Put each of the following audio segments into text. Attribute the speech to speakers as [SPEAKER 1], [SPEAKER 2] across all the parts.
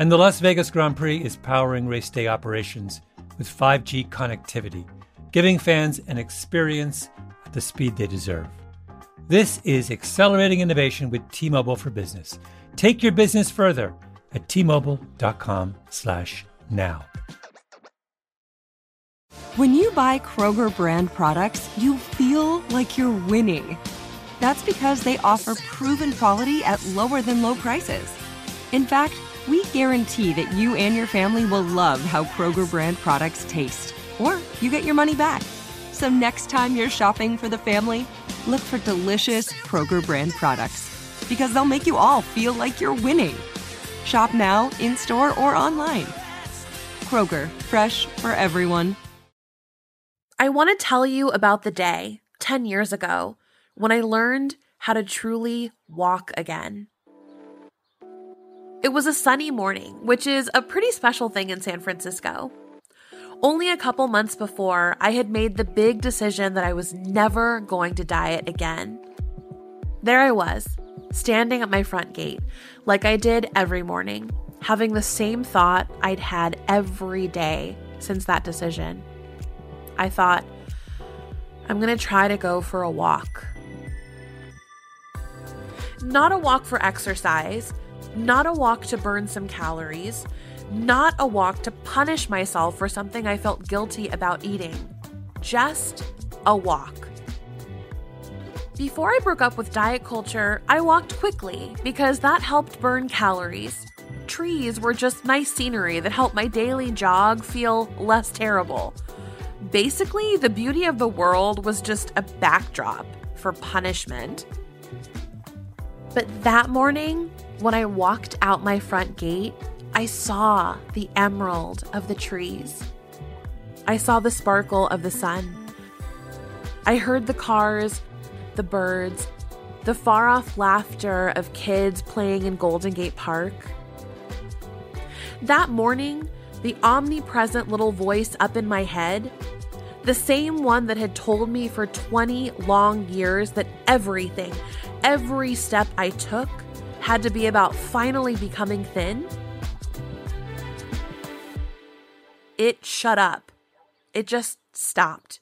[SPEAKER 1] And the Las Vegas Grand Prix is powering race day operations with 5G connectivity, giving fans an experience at the speed they deserve. This is accelerating innovation with T-Mobile for Business. Take your business further at t-mobile.com/now.
[SPEAKER 2] When you buy Kroger brand products, you feel like you're winning. That's because they offer proven quality at lower than low prices. In fact, we guarantee that you and your family will love how Kroger brand products taste, or you get your money back. So next time you're shopping for the family, look for delicious Kroger brand products because they'll make you all feel like you're winning. Shop now, in store, or online. Kroger, fresh for everyone.
[SPEAKER 3] I want to tell you about the day 10 years ago when I learned how to truly walk again. It was a sunny morning, which is a pretty special thing in San Francisco. Only a couple months before, I had made the big decision that I was never going to diet again. There I was, standing at my front gate, like I did every morning, having the same thought I'd had every day since that decision. I thought, I'm going to try to go for a walk. Not a walk for exercise not a walk to burn some calories, not a walk to punish myself for something I felt guilty about eating. Just a walk. Before I broke up with diet culture, I walked quickly because that helped burn calories. Trees were just nice scenery that helped my daily jog feel less terrible. Basically, the beauty of the world was just a backdrop for punishment. But that morning, when I walked out my front gate, I saw the emerald of the trees. I saw the sparkle of the sun. I heard the cars, the birds, the far off laughter of kids playing in Golden Gate Park. That morning, the omnipresent little voice up in my head, the same one that had told me for 20 long years that everything, every step I took, had to be about finally becoming thin, it shut up. It just stopped.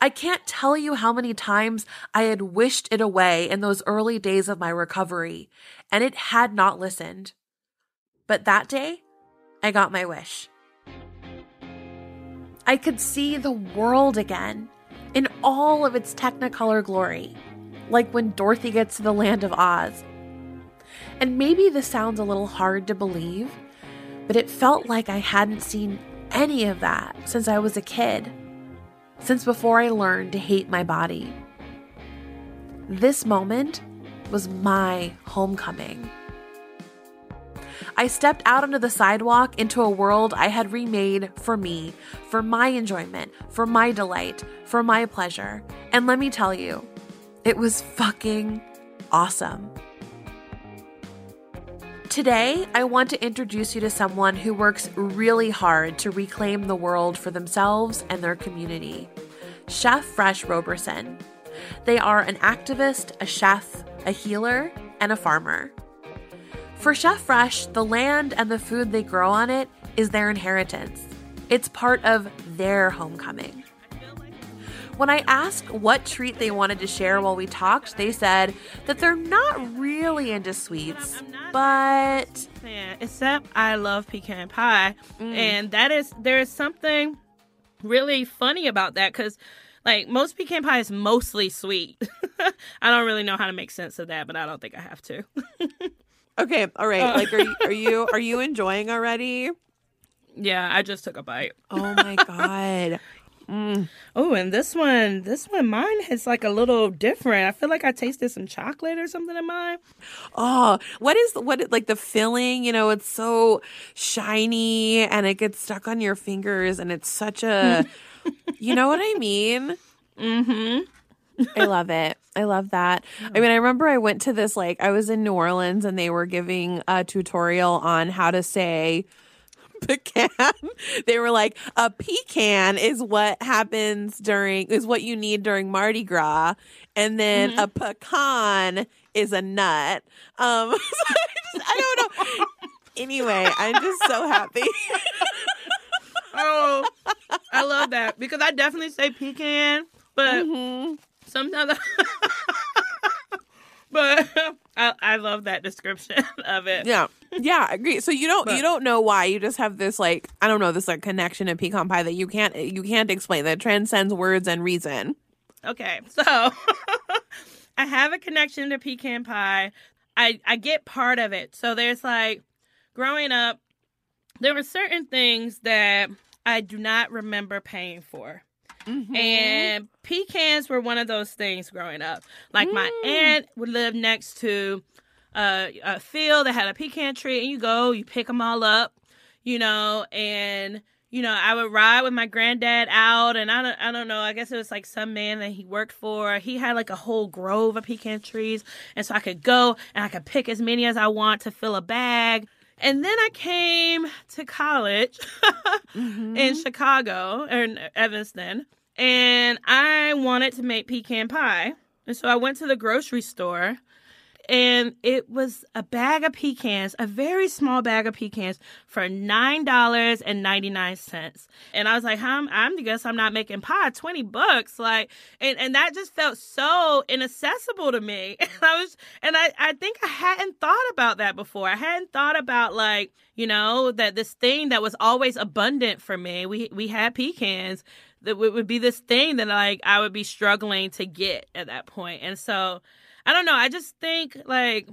[SPEAKER 3] I can't tell you how many times I had wished it away in those early days of my recovery, and it had not listened. But that day, I got my wish. I could see the world again in all of its technicolor glory, like when Dorothy gets to the land of Oz and maybe this sounds a little hard to believe, but it felt like I hadn't seen any of that since I was a kid, since before I learned to hate my body. This moment was my homecoming. I stepped out onto the sidewalk into a world I had remade for me, for my enjoyment, for my delight, for my pleasure. And let me tell you, it was fucking awesome. Today, I want to introduce you to someone who works really hard to reclaim the world for themselves and their community Chef Fresh Roberson. They are an activist, a chef, a healer, and a farmer. For Chef Fresh, the land and the food they grow on it is their inheritance. It's part of their homecoming. When I asked what treat they wanted to share while we talked, they said that they're not really into sweets, but
[SPEAKER 4] Yeah, except I love pecan pie, mm. and that is there is something really funny about that because like most pecan pie is mostly sweet. I don't really know how to make sense of that, but I don't think I have to.
[SPEAKER 3] okay, all right. Uh. Like, are you are you are you enjoying already?
[SPEAKER 4] yeah, I just took a bite.
[SPEAKER 3] Oh my god.
[SPEAKER 4] Oh, and this one, this one, mine is like a little different. I feel like I tasted some chocolate or something in mine.
[SPEAKER 3] Oh, what is what like the filling? You know, it's so shiny and it gets stuck on your fingers, and it's such a, you know what I mean?
[SPEAKER 4] Mm-hmm.
[SPEAKER 3] I love it. I love that. I mean, I remember I went to this like I was in New Orleans and they were giving a tutorial on how to say pecan. they were like, a pecan is what happens during is what you need during Mardi Gras, and then a pecan is a nut. Um, so I, just, I don't know. Anyway, I'm just so happy.
[SPEAKER 4] Oh, I love that because I definitely say pecan, but
[SPEAKER 3] Mm-hmm.
[SPEAKER 4] sometimes. but I, I love that description of it.
[SPEAKER 3] Yeah. Yeah, I agree. So you don't you don't know why. You just have this like I don't know, this like connection to pecan pie that you can't you can't explain that transcends words and reason.
[SPEAKER 4] Okay, so I have a connection to pecan pie. I I get part of it. So there's like growing up, there were certain things that I do not remember paying for. Mm-hmm. And pecans were one of those things growing up. Like my mm. aunt would live next to a, a field that had a pecan tree, and you go, you pick them all up, you know, and you know, I would ride with my granddad out, and I don't, I don't know. I guess it was like some man that he worked for. He had like a whole grove of pecan trees, and so I could go and I could pick as many as I want to fill a bag. And then I came to college mm-hmm. in Chicago or in Evanston, and I wanted to make pecan pie. And so I went to the grocery store and it was a bag of pecans, a very small bag of pecans for nine dollars and I was like, "I'm, I'm guess I'm not making pie, twenty bucks." Like, and and that just felt so inaccessible to me. And I was, and I I think I hadn't thought about that before. I hadn't thought about like, you know, that this thing that was always abundant for me. We we had pecans. That would be this thing that like I would be struggling to get at that point. And so I don't know. I just think like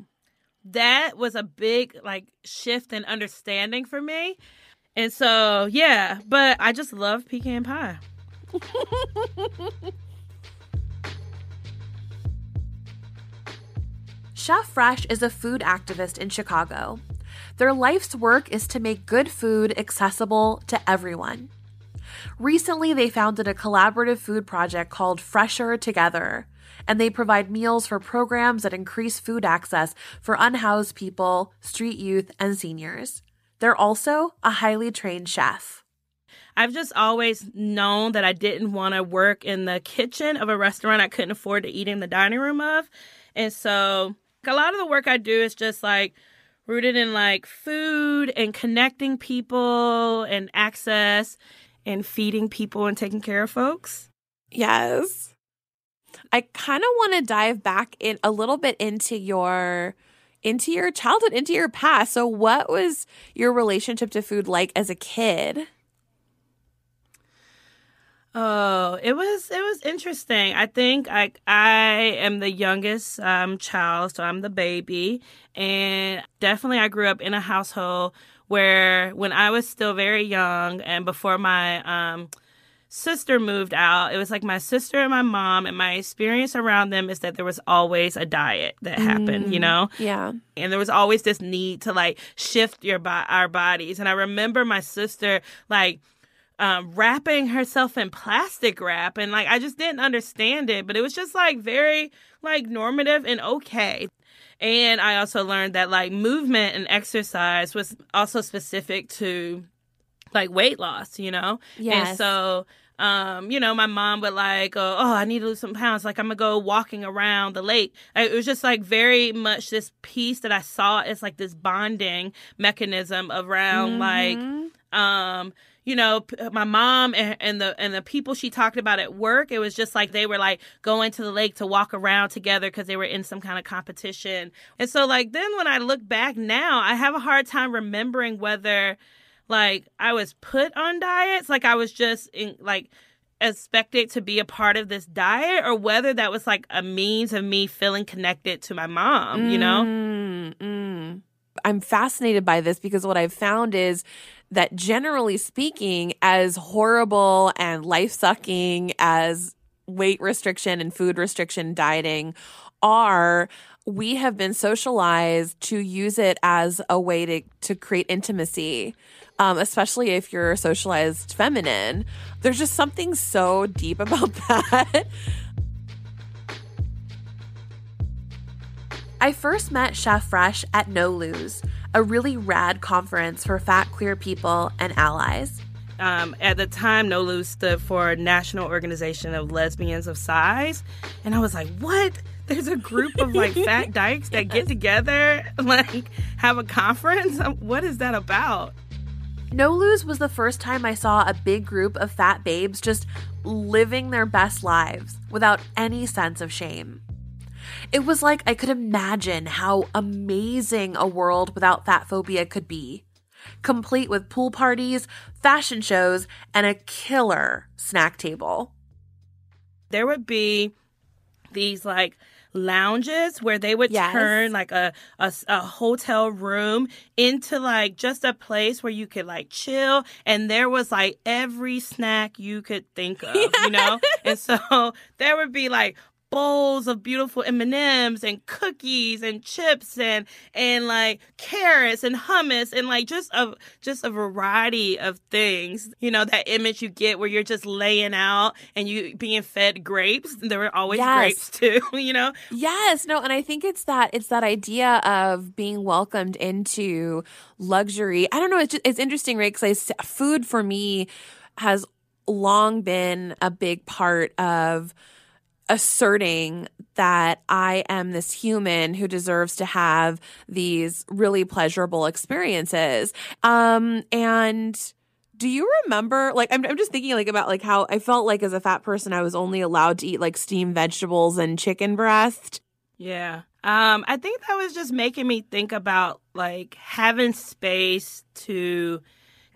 [SPEAKER 4] that was a big like shift in understanding for me. And so, yeah, but I just love pecan pie.
[SPEAKER 3] Chef Fresh is a food activist in Chicago. Their life's work is to make good food accessible to everyone. Recently, they founded a collaborative food project called Fresher Together, and they provide meals for programs that increase food access for unhoused people, street youth, and seniors. They're also a highly trained chef.
[SPEAKER 4] I've just always known that I didn't want to work in the kitchen of a restaurant I couldn't afford to eat in the dining room of. And so a lot of the work I do is just like rooted in like food and connecting people and access and feeding people and taking care of folks.
[SPEAKER 3] Yes. I kind of want to dive back in a little bit into your into your childhood, into your past. So what was your relationship to food like as a kid?
[SPEAKER 4] Oh, it was it was interesting. I think I I am the youngest um, child, so I'm the baby, and definitely I grew up in a household where when I was still very young and before my um, sister moved out, it was like my sister and my mom, and my experience around them is that there was always a diet that happened, you know,
[SPEAKER 3] Yeah.
[SPEAKER 4] and there was always this need to like shift your bo- our bodies. And I remember my sister like um, wrapping herself in plastic wrap, and like I just didn't understand it, but it was just like very like normative and okay. And I also learned that like movement and exercise was also specific to like weight loss, you know? And
[SPEAKER 3] Yes.
[SPEAKER 4] so, um, you know, my mom would like, uh, oh, I need to lose some pounds. Like, I'm gonna go walking around the lake. It was just like very much this piece that I saw as like this bonding mechanism around like Um, you know, my mom and, and, the and the people she talked about at work, it was just like they were like going to the lake to walk around together because they were in some kind of competition. And so like then when I look back now, I have a hard time remembering whether like I was put on diets, like I was just in like expected to be a part of this diet or whether that was like a means of me feeling connected to my mom, you know?
[SPEAKER 3] Mm, mm. I'm fascinated by this because what I've found is that generally speaking, as horrible and life sucking as weight restriction and food restriction dieting are, we have been socialized to use it as a way to, to create intimacy. Um, especially if you're a socialized feminine. There's just something so deep about that. I first met Chef Fresh at NOLOSE, a really rad conference for fat queer people and allies.
[SPEAKER 4] Um, at the time, NOLOSE stood for National Organization of Lesbians of Size. And I was like, what? There's a group of like fat dykes that get together, like have a conference? What is that about?
[SPEAKER 3] NOLOSE was the first time I saw a big group of fat babes just living their best lives without any sense of shame. It was like I could imagine how amazing a world without fat phobia could be, complete with pool parties, fashion shows, and a killer snack table.
[SPEAKER 4] There would be these like lounges where they would yes. turn like a, a, a hotel room into like just a place where you could like chill and there was like every snack you could think of you know and so there would be like bowls of beautiful M&Ms and cookies and chips and and like carrots and hummus and like just a just a variety of things. You know, that image you get where you're just laying out and you being fed grapes. There were always yes. grapes too, you know?
[SPEAKER 3] Yes, no, and I think it's that it's that idea of being welcomed into luxury. I don't know, it's just, it's interesting, right? Cuz food for me has long been a big part of asserting that I am this human who deserves to have these really pleasurable experiences. Um, and do you remember like I'm, I'm just thinking like about like how I felt like as a fat person I was only allowed to eat like steamed vegetables and chicken breast.
[SPEAKER 4] Yeah. Um, I think that was just making me think about like having space to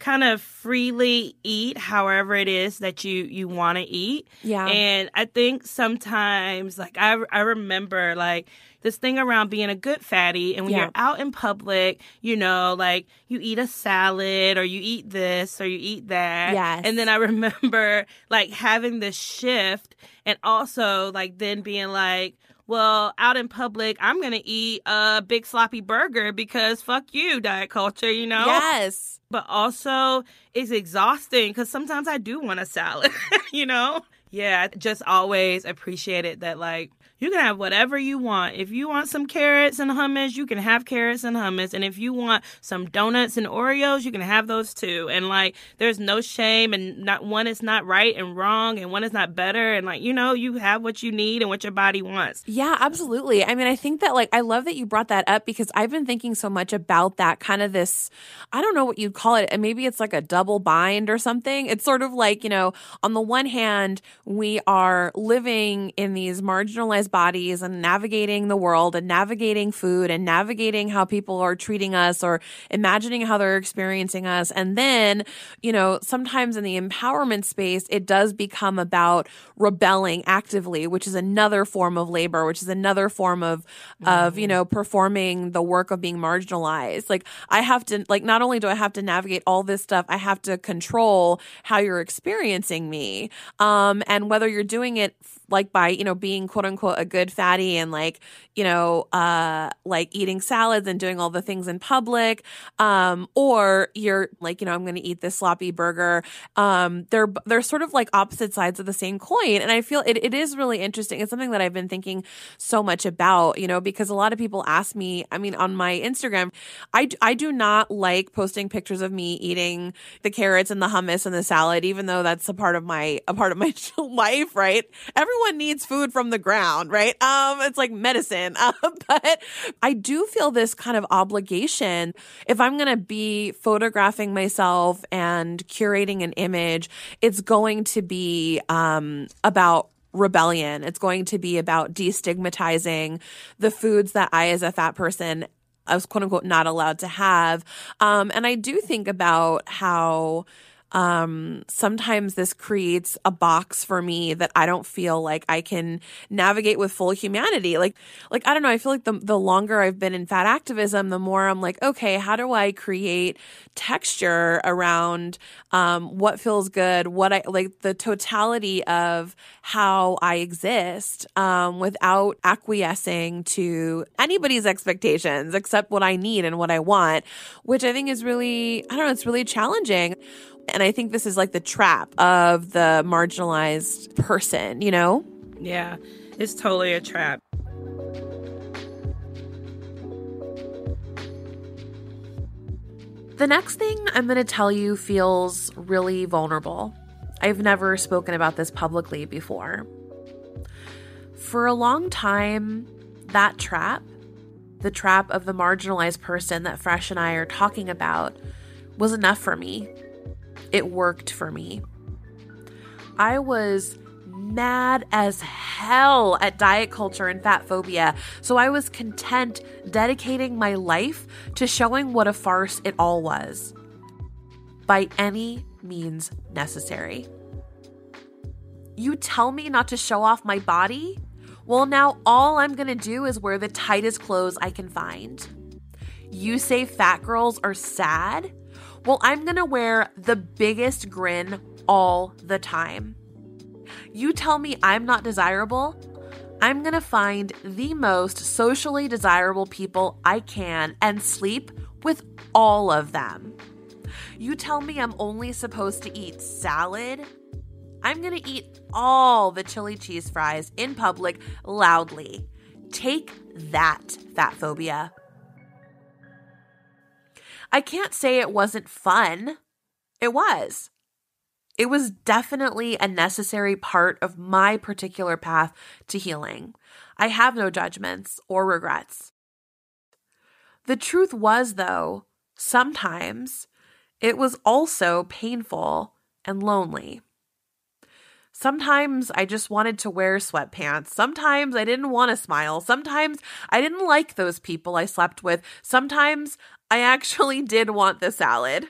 [SPEAKER 4] kind of freely eat however it is that you you want to eat.
[SPEAKER 3] Yeah.
[SPEAKER 4] And I think sometimes like I I remember like this thing around being a good fatty and when yeah. you're out in public, you know, like you eat a salad or you eat this or you eat that.
[SPEAKER 3] Yes.
[SPEAKER 4] And then I remember like having this shift and also like then being like well, out in public, I'm going to eat a big sloppy burger because fuck you, diet culture, you know?
[SPEAKER 3] Yes.
[SPEAKER 4] But also, it's exhausting because sometimes I do want a salad, you know? Yeah, I just always appreciated that, like, you can have whatever you want. If you want some carrots and hummus, you can have carrots and hummus. And if you want some donuts and Oreos, you can have those too. And like, there's no shame, and not one is not right and wrong, and one is not better. And like, you know, you have what you need and what your body wants.
[SPEAKER 3] Yeah, absolutely. I mean, I think that like, I love that you brought that up because I've been thinking so much about that kind of this, I don't know what you'd call it. And maybe it's like a double bind or something. It's sort of like, you know, on the one hand, we are living in these marginalized bodies and navigating the world and navigating food and navigating how people are treating us or imagining how they're experiencing us. And then, you know, sometimes in the empowerment space, it does become about rebelling actively, which is another form of labor, which is another form of, mm-hmm. of, you mm-hmm. know, performing the work of being marginalized. Like I have to, like, not only do I have to navigate all this stuff, I have to control how you're experiencing me. Um, and whether you're doing it like by, you know, being quote unquote a good fatty and like, you know, uh, like eating salads and doing all the things in public. Um, or you're like, you know, I'm going to eat this sloppy burger. Um, they're, they're sort of like opposite sides of the same coin. And I feel it, it is really interesting. It's something that I've been thinking so much about, you know, because a lot of people ask me, I mean, on my Instagram, I, I do not like posting pictures of me eating the carrots and the hummus and the salad, even though that's a part of my, a part of my life, right? Everyone everyone needs food from the ground, right? Um, it's like medicine. Uh, but I do feel this kind of obligation. If I'm going to be photographing myself and curating an image, it's going to be um, about rebellion. It's going to be about destigmatizing the foods that I, as a fat person, I was quote unquote not allowed to have. Um, and I do think about how um, sometimes this creates a box for me that I don't feel like I can navigate with full humanity. Like, like I don't know. I feel like the the longer I've been in fat activism, the more I'm like, okay, how do I create texture around um, what feels good, what I like, the totality of how I exist um, without acquiescing to anybody's expectations except what I need and what I want, which I think is really, I don't know, it's really challenging. And I think this is like the trap of the marginalized person, you know?
[SPEAKER 4] Yeah, it's totally a trap.
[SPEAKER 3] The next thing I'm going to tell you feels really vulnerable. I've never spoken about this publicly before. For a long time, that trap, the trap of the marginalized person that Fresh and I are talking about, was enough for me it worked for me. I was mad as hell at diet culture and fat phobia, so I was content dedicating my life to showing what a farce it all was. By any means necessary. You tell me not to show off my body? Well, now all I'm gonna do is wear the tightest clothes I can find. You say fat girls are sad? Well, I'm gonna wear the biggest grin all the time. You tell me I'm not desirable, I'm gonna find the most socially desirable people I can and sleep with all of them. You tell me I'm only supposed to eat salad, I'm gonna eat all the chili cheese fries in public loudly. Take that, fat phobia. I can't say it wasn't fun. It was. It was definitely a necessary part of my particular path to healing. I have no judgments or regrets. The truth was, though, sometimes it was also painful and lonely. Sometimes I just wanted to wear sweatpants. Sometimes I didn't want to smile. Sometimes I didn't like those people I slept with. Sometimes I actually did want the salad.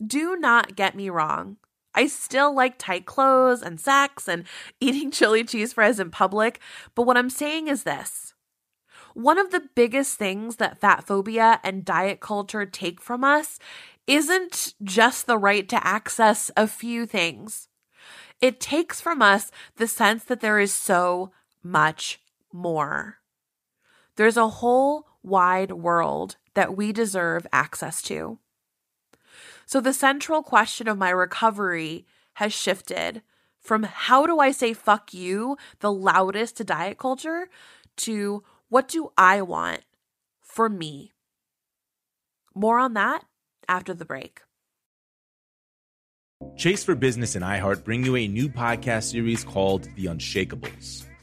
[SPEAKER 3] Do not get me wrong. I still like tight clothes and sex and eating chili cheese fries in public, but what I'm saying is this. One of the biggest things that fat phobia and diet culture take from us isn't just the right to access a few things. It takes from us the sense that there is so much more. There's a whole wide world that we deserve access to. So the central question of my recovery has shifted from how do I say fuck you the loudest to diet culture to what do I want for me? More on that after the break.
[SPEAKER 5] Chase for Business and iHeart bring you a new podcast series called The Unshakables.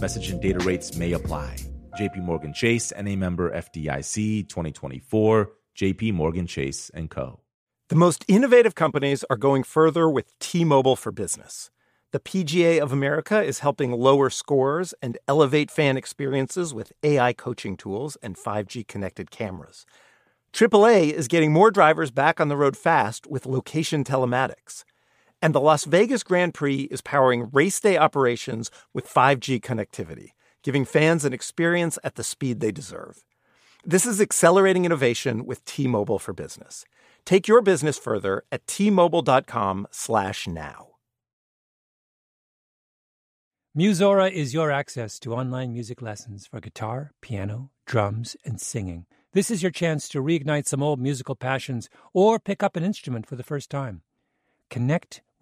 [SPEAKER 5] Message and data rates may apply. JP Morgan Chase and a member FDIC 2024, JP Morgan Chase and Co.
[SPEAKER 6] The most innovative companies are going further with T-Mobile for Business. The PGA of America is helping lower scores and elevate fan experiences with AI coaching tools and 5G connected cameras AAA is getting more drivers back on the road fast with location telematics. And the Las Vegas Grand Prix is powering race day operations with 5G connectivity, giving fans an experience at the speed they deserve. This is accelerating innovation with T-Mobile for Business. Take your business further at t-mobile.com/now.
[SPEAKER 1] Musora is your access to online music lessons for guitar, piano, drums, and singing. This is your chance to reignite some old musical passions or pick up an instrument for the first time. Connect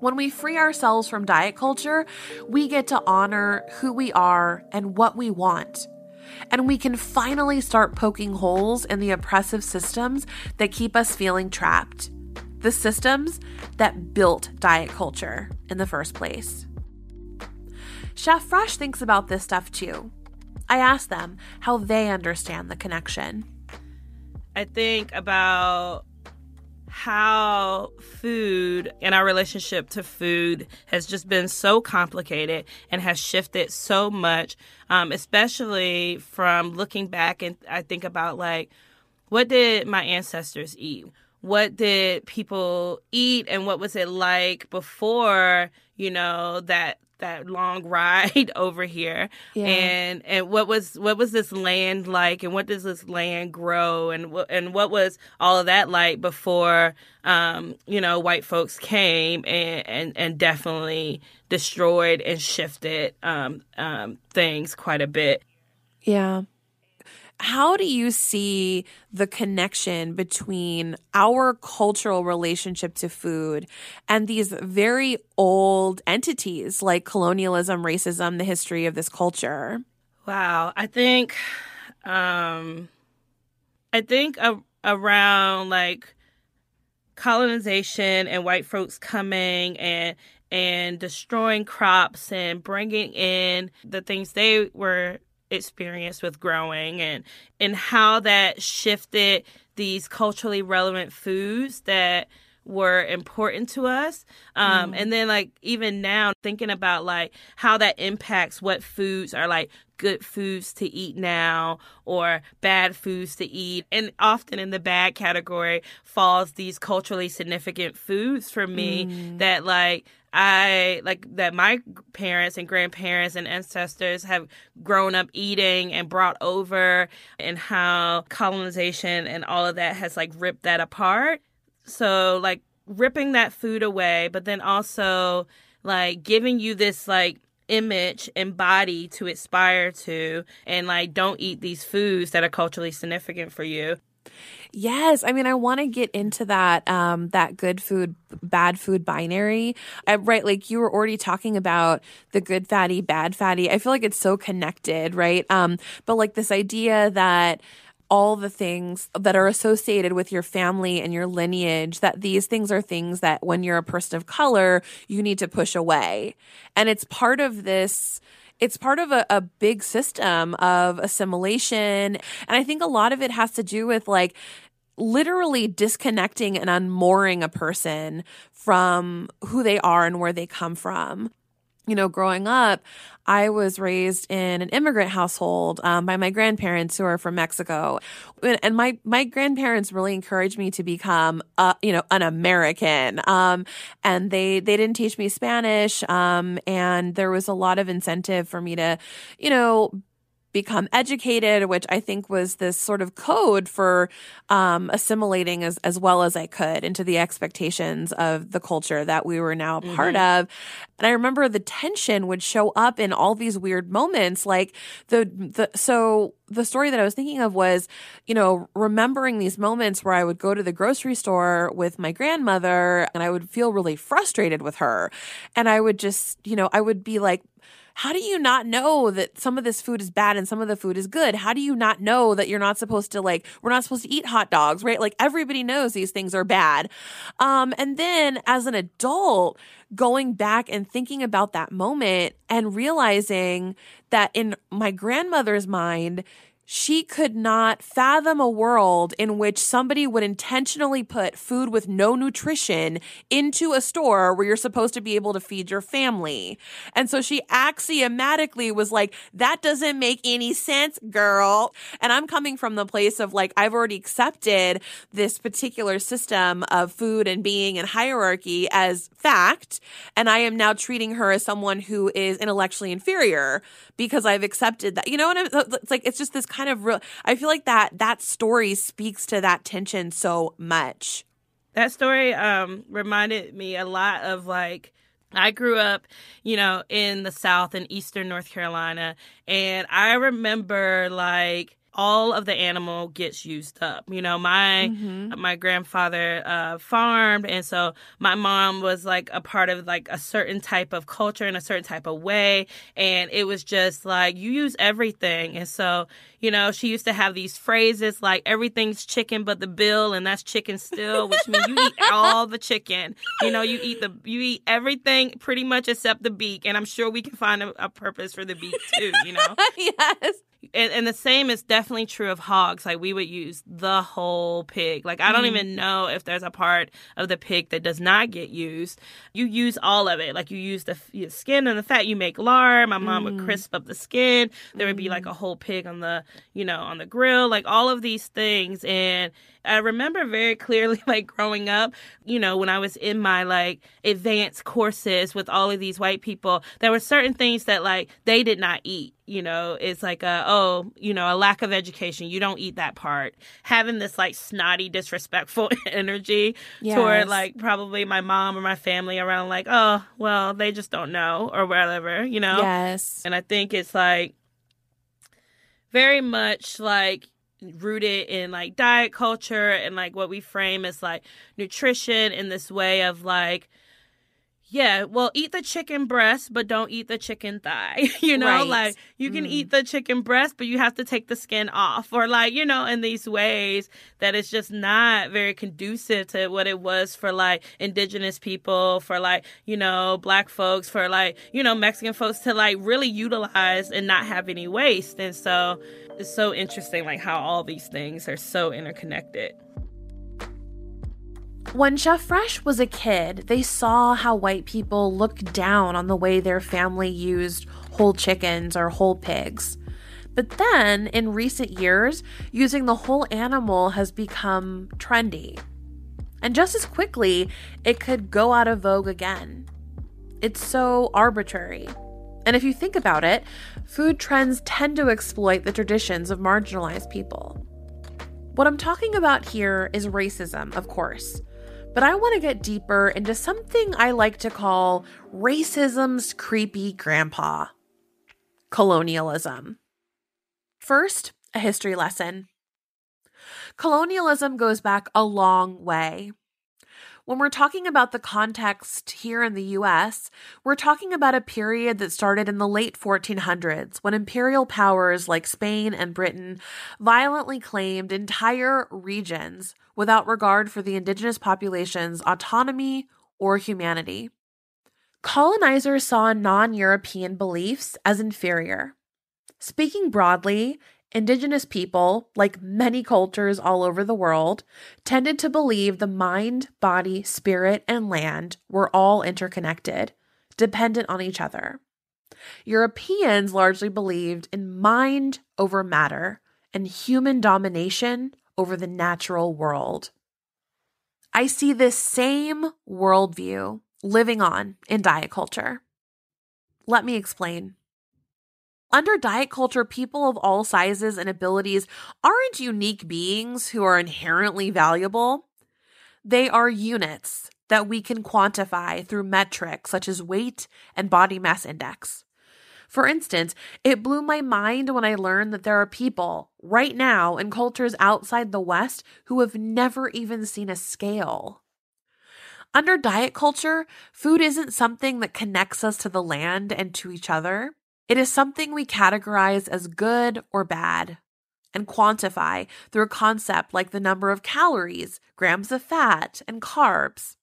[SPEAKER 3] When we free ourselves from diet culture, we get to honor who we are and what we want. And we can finally start poking holes in the oppressive systems that keep us feeling trapped. The systems that built diet culture in the first place. Chef Fresh thinks about this stuff too. I asked them how they understand the connection.
[SPEAKER 4] I think about how food and our relationship to food has just been so complicated and has shifted so much, um, especially from looking back and I think about like, what did my ancestors eat? What did people eat and what was it like before, you know, that that long ride over here. Yeah. and and what was what was this land like and what does this land grow and what and what was all of that like before um, you know white folks came and and, and definitely destroyed and shifted um, um, things quite a bit?
[SPEAKER 3] Yeah how do you see the connection between our cultural relationship to food and these very old entities like colonialism, racism, the history of this culture?
[SPEAKER 4] Wow, I think, um, I think a- around like colonization and white folks coming and and destroying crops and bringing in the things they were experience with growing and and how that shifted these culturally relevant foods that were important to us um, mm. and then like even now thinking about like how that impacts what foods are like good foods to eat now or bad foods to eat and often in the bad category falls these culturally significant foods for me mm. that like I like that my parents and grandparents and ancestors have grown up eating and brought over, and how colonization and all of that has like ripped that apart. So, like, ripping that food away, but then also like giving you this like image and body to aspire to, and like, don't eat these foods that are culturally significant for you.
[SPEAKER 3] Yes, I mean I want to get into that um that good food bad food binary. I, right like you were already talking about the good fatty bad fatty. I feel like it's so connected, right? Um but like this idea that all the things that are associated with your family and your lineage that these things are things that when you're a person of color you need to push away. And it's part of this it's part of a, a big system of assimilation. And I think a lot of it has to do with like literally disconnecting and unmooring a person from who they are and where they come from you know, growing up, I was raised in an immigrant household um, by my grandparents who are from Mexico, and my my grandparents really encouraged me to become, a, you know, an American. Um, and they they didn't teach me Spanish, um, and there was a lot of incentive for me to, you know, become educated, which I think was this sort of code for um, assimilating as, as well as I could into the expectations of the culture that we were now a mm-hmm. part of. And I remember the tension would show up in all these weird moments, like the the so the story that I was thinking of was, you know, remembering these moments where I would go to the grocery store with my grandmother and I would feel really frustrated with her. And I would just, you know, I would be like, how do you not know that some of this food is bad and some of the food is good? How do you not know that you're not supposed to like we're not supposed to eat hot dogs, right? Like everybody knows these things are bad. Um and then as an adult, going back and thinking about that moment and realizing that in my grandmother's mind, she could not fathom a world in which somebody would intentionally put food with no nutrition into a store where you're supposed to be able to feed your family. And so she axiomatically was like, that doesn't make any sense, girl. And I'm coming from the place of like, I've already accepted this particular system of food and being and hierarchy as fact. And I am now treating her as someone who is intellectually inferior because I've accepted that. You know what it's like, it's just this kind of real. I feel like that that story speaks to that tension so much.
[SPEAKER 4] That story um, reminded me a lot of like I grew up, you know, in the South in Eastern North Carolina, and I remember like all of the animal gets used up. You know, my mm-hmm. my grandfather uh, farmed, and so my mom was like a part of like a certain type of culture in a certain type of way, and it was just like you use everything, and so you know she used to have these phrases like everything's chicken but the bill, and that's chicken still, which means you eat all the chicken. You know, you eat the you eat everything pretty much except the beak, and I'm sure we can find a, a purpose for the beak too. You know,
[SPEAKER 3] yes
[SPEAKER 4] and, and, the same is definitely true of hogs. Like we would use the whole pig. Like I don't mm. even know if there's a part of the pig that does not get used. You use all of it. Like you use the skin and the fat. You make lard. My mom mm. would crisp up the skin. There would be like a mm. whole pig on the you know on the grill. Like all of these things and I remember very clearly, like growing up, you know, when I was in my like advanced courses with all of these white people, there were certain things that like they did not eat. You know, it's like a, oh, you know, a lack of education. You don't eat that part. Having this like snotty, disrespectful energy yes. toward like probably my mom or my family around like, oh, well, they just don't know or whatever, you know?
[SPEAKER 3] Yes.
[SPEAKER 4] And I think it's like very much like rooted in like diet culture and like what we frame as like nutrition in this way of like yeah, well, eat the chicken breast, but don't eat the chicken thigh. you know, right. like you can mm. eat the chicken breast, but you have to take the skin off, or like, you know, in these ways that it's just not very conducive to what it was for like indigenous people, for like, you know, black folks, for like, you know, Mexican folks to like really utilize and not have any waste. And so it's so interesting, like how all these things are so interconnected.
[SPEAKER 3] When Chef Fresh was a kid, they saw how white people looked down on the way their family used whole chickens or whole pigs. But then, in recent years, using the whole animal has become trendy. And just as quickly, it could go out of vogue again. It's so arbitrary. And if you think about it, food trends tend to exploit the traditions of marginalized people. What I'm talking about here is racism, of course. But I want to get deeper into something I like to call racism's creepy grandpa colonialism. First, a history lesson. Colonialism goes back a long way. When we're talking about the context here in the US, we're talking about a period that started in the late 1400s when imperial powers like Spain and Britain violently claimed entire regions without regard for the indigenous population's autonomy or humanity. Colonizers saw non European beliefs as inferior. Speaking broadly, Indigenous people, like many cultures all over the world, tended to believe the mind, body, spirit, and land were all interconnected, dependent on each other. Europeans largely believed in mind over matter and human domination over the natural world. I see this same worldview living on in diet culture. Let me explain. Under diet culture, people of all sizes and abilities aren't unique beings who are inherently valuable. They are units that we can quantify through metrics such as weight and body mass index. For instance, it blew my mind when I learned that there are people right now in cultures outside the West who have never even seen a scale. Under diet culture, food isn't something that connects us to the land and to each other. It is something we categorize as good or bad and quantify through a concept like the number of calories, grams of fat, and carbs.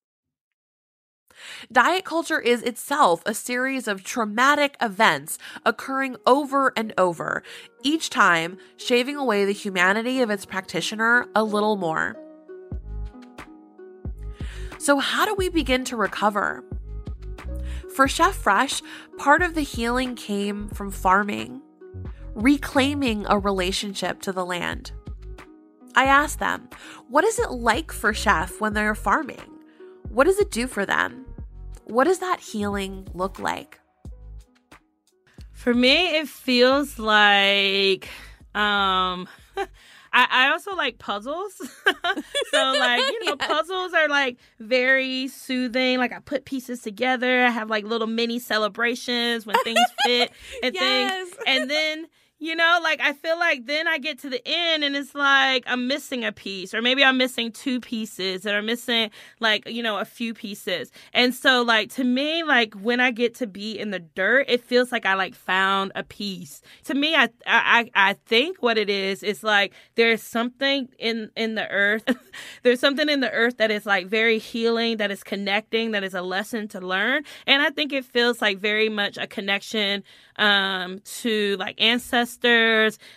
[SPEAKER 3] Diet culture is itself a series of traumatic events occurring over and over, each time shaving away the humanity of its practitioner a little more. So, how do we begin to recover? For Chef Fresh, part of the healing came from farming, reclaiming a relationship to the land. I asked them, what is it like for Chef when they're farming? What does it do for them? What does that healing look like?
[SPEAKER 4] For me, it feels like um I, I also like puzzles. so like, you know, puzzles are like very soothing. Like I put pieces together. I have like little mini celebrations when things fit and
[SPEAKER 3] Yes.
[SPEAKER 4] things. And then you know, like I feel like then I get to the end and it's like I'm missing a piece, or maybe I'm missing two pieces, or I'm missing like, you know, a few pieces. And so, like, to me, like when I get to be in the dirt, it feels like I like found a piece. To me, I I I think what it is is like there's something in in the earth. there's something in the earth that is like very healing, that is connecting, that is a lesson to learn. And I think it feels like very much a connection um to like ancestors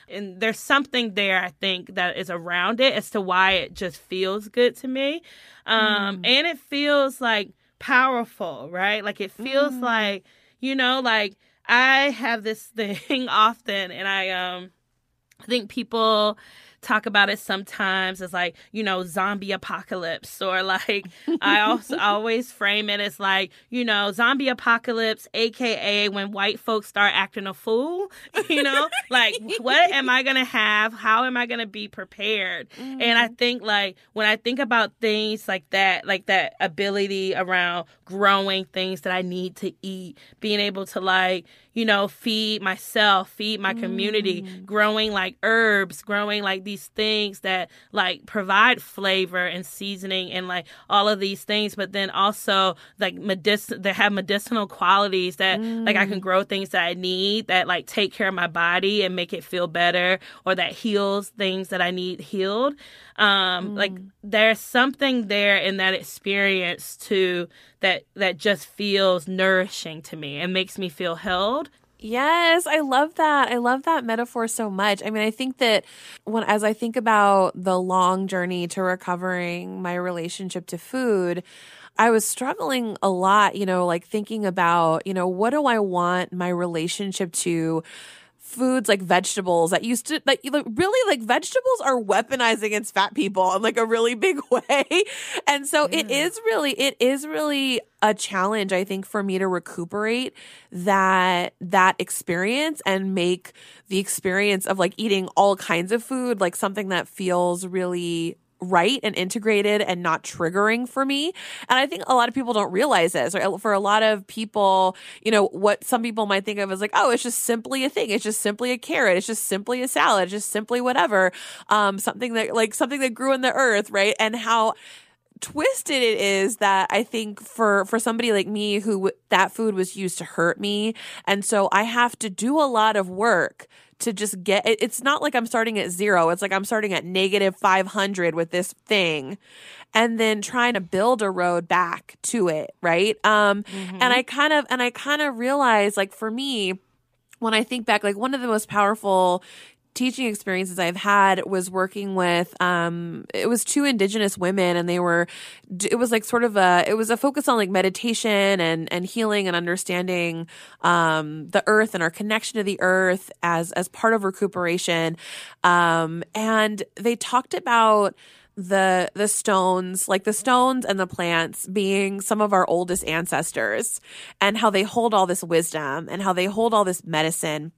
[SPEAKER 4] and there's something there i think that is around it as to why it just feels good to me. Um and it feels like powerful right? Like it feels like you know like i have this thing often and i um I think people talk about it sometimes as like, you know, zombie apocalypse or like I also always frame it as like, you know, zombie apocalypse aka when white folks start acting a fool, you know? like what am I to have? How am I to be prepared? And I mm-hmm. think like when I think about things like that, like that ability around growing things that I need to eat, being able to like, you know, feed myself, feed my community, mm. growing like herbs, growing like these things that like provide flavor and seasoning and like all of these things, but then also like medic- that have medicinal qualities that like I can mm. grow things that I need that like take care of my body and make it feel better or that heals things that I need healed. Um, like mm. there's something there in that experience too that that just feels nourishing to me and makes me feel held.
[SPEAKER 3] Yes, I love that. I love that metaphor so much. I mean, I think that when as I think about the long journey to recovering my relationship to food, I was struggling a lot, you know, like thinking about, you know, what do I want my relationship to foods like vegetables that used to like like, really like vegetables are weaponized against fat people in like a really big way. And so it mm. is really it is really a challenge i think for me to recuperate that that experience and make the experience of like eating all kinds of food like something that feels really right and integrated and not triggering for me. And I think a lot of people don't realize this. Right? For a lot of people, you know, what some people might think of as like, oh, it's just simply a thing. It's just simply a carrot. It's just simply a salad. It's just simply whatever. Um, something that like something that grew in the earth, right? And how twisted it is that I think for for somebody like me who that food was used to hurt me. And so I have to do a lot of work to just get it, it's not like I'm starting at 0 it's like I'm starting at negative 500 with this thing and then trying to build a road back to it right? Um and I kind of and I kind of realize like for me when I think back like one of the most powerful teaching experiences I've had was working with um it was two indigenous women and they were it was like sort of a it was a focus on like meditation and and healing and understanding um the earth and our connection to the earth as as part of recuperation. Um and they talked about the the stones like the stones and the plants being some of our oldest ancestors and how they hold all this wisdom and how they hold all this medicine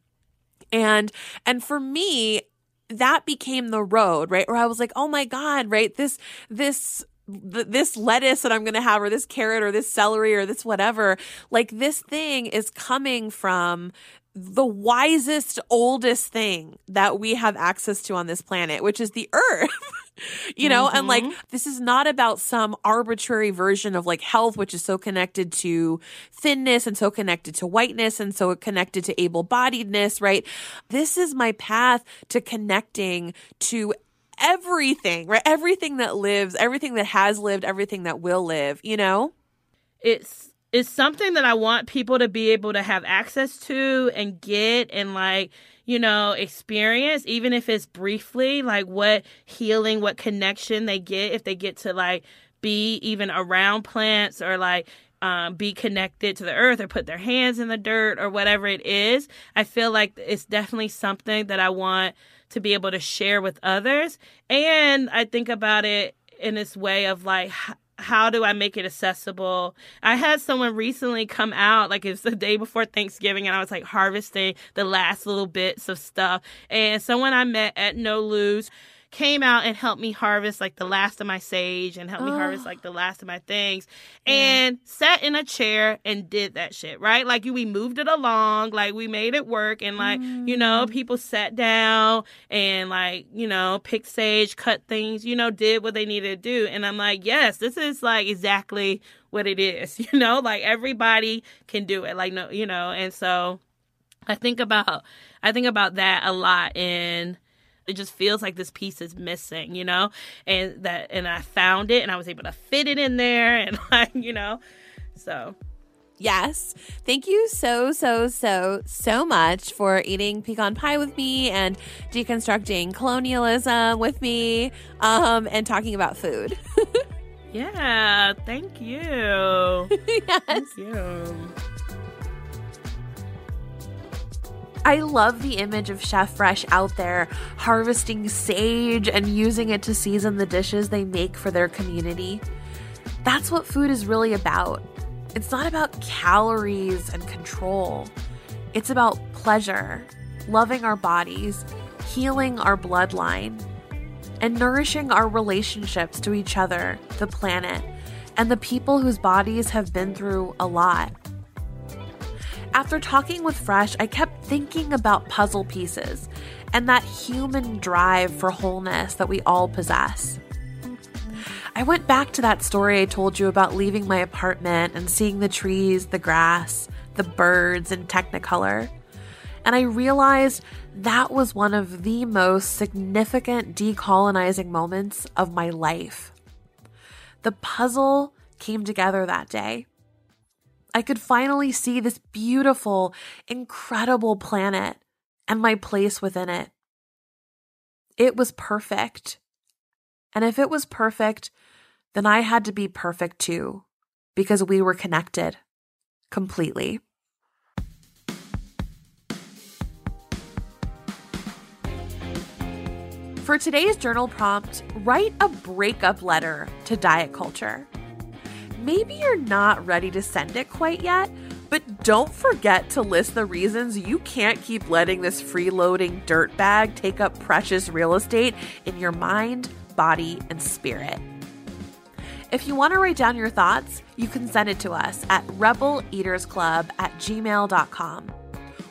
[SPEAKER 3] And and for me, that became the road, right? Where I was like, "Oh my god, right? This this this lettuce that I'm going to have, or this carrot, or this celery, or this whatever, like this thing is coming from the wisest, oldest thing that we have access to on this planet, which is the earth. you know, mm-hmm. and like mm-hmm. this is not about some arbitrary version of like health, which is so connected to thinness and so connected to whiteness and so connected to able bodiedness, right? This is my path to connecting to everything, right? Everything that lives, everything that has lived, everything that will live, you know?
[SPEAKER 4] It's it's something that I want people to be able to have access to and get and like, you know, experience, even if it's briefly, like what healing, what connection they get if they get to like be even around plants or like um, be connected to the earth or put their hands in the dirt or whatever it is. I feel like it's definitely something that I want to be able to share with others. And I think about it in this way of like, how do I make it accessible? I had someone recently come out, like it was the day before Thanksgiving, and I was like harvesting the last little bits of stuff. And someone I met at NOLOSE came out and helped me harvest like the last of my sage and helped oh. me harvest like the last of my things and sat in a chair and did that shit, right? Like we moved it along, like we made it work and like, mm. you know, mm. people sat down and like, you know, picked sage, cut things, you know, did what they needed to do. And I'm like, yes, this is like exactly what it is, you know, like everybody can do it. Like no, you know, and so I think about I think about that a lot in it just feels like this piece is missing, you know? And that and I found it and I was able to fit it in there and like, you know. So
[SPEAKER 3] Yes. Thank you so, so, so, so much for eating pecan pie with me and deconstructing colonialism with me um, and talking about food.
[SPEAKER 4] yeah. Thank you. yes. Thank you.
[SPEAKER 3] I love the image of Chef Fresh out there harvesting sage and using it to season the dishes they make for their community. That's what food is really about. It's not about calories and control, it's about pleasure, loving our bodies, healing our bloodline, and nourishing our relationships to each other, the planet, and the people whose bodies have been through a lot. After talking with Fresh, I kept thinking about puzzle pieces and that human drive for wholeness that we all possess. I went back to that story I told you about leaving my apartment and seeing the trees, the grass, the birds in Technicolor. And I realized that was one of the most significant decolonizing moments of my life. The puzzle came together that day. I could finally see this beautiful, incredible planet and my place within it. It was perfect. And if it was perfect, then I had to be perfect too, because we were connected completely. For today's journal prompt, write a breakup letter to diet culture maybe you're not ready to send it quite yet, but don't forget to list the reasons you can't keep letting this freeloading dirtbag take up precious real estate in your mind, body, and spirit. If you want to write down your thoughts, you can send it to us at rebeleatersclub at gmail.com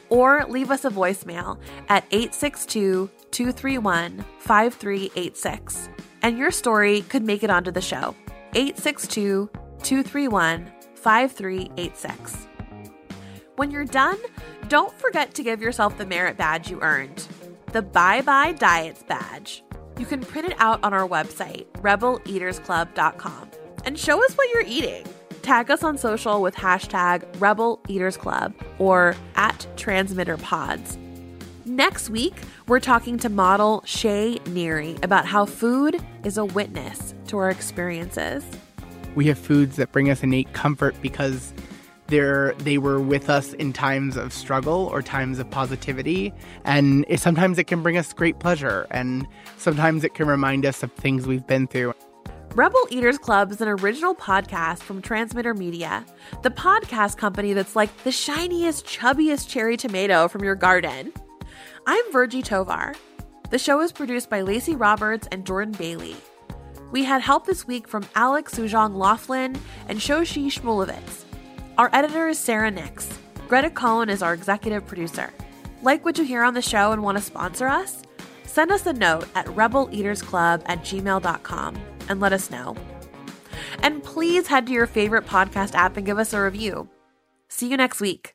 [SPEAKER 3] or leave us a voicemail at 862 231 5386. And your story could make it onto the show. 862 231 5386. When you're done, don't forget to give yourself the merit badge you earned the Bye Bye Diets badge. You can print it out on our website, rebeleatersclub.com, and show us what you're eating. Tag us on social with hashtag Rebel Eaters Club or at Transmitter Pods. Next week, we're talking to model Shay Neary about how food is a witness to our experiences
[SPEAKER 7] we have foods that bring us innate comfort because they're they were with us in times of struggle or times of positivity and it, sometimes it can bring us great pleasure and sometimes it can remind us of things we've been through
[SPEAKER 3] Rebel Eaters Club is an original podcast from Transmitter Media, the podcast company that's like the shiniest, chubbiest cherry tomato from your garden. I'm Virgie Tovar. The show is produced by Lacey Roberts and Jordan Bailey. We had help this week from Alex Sujong Laughlin and Shoshi Shmulevitz. Our editor is Sarah Nix. Greta Cohen is our executive producer. Like what you hear on the show and want to sponsor us? Send us a note at rebeleatersclub at gmail.com and let us know. And please head to your favorite podcast app and give us a review. See you next week.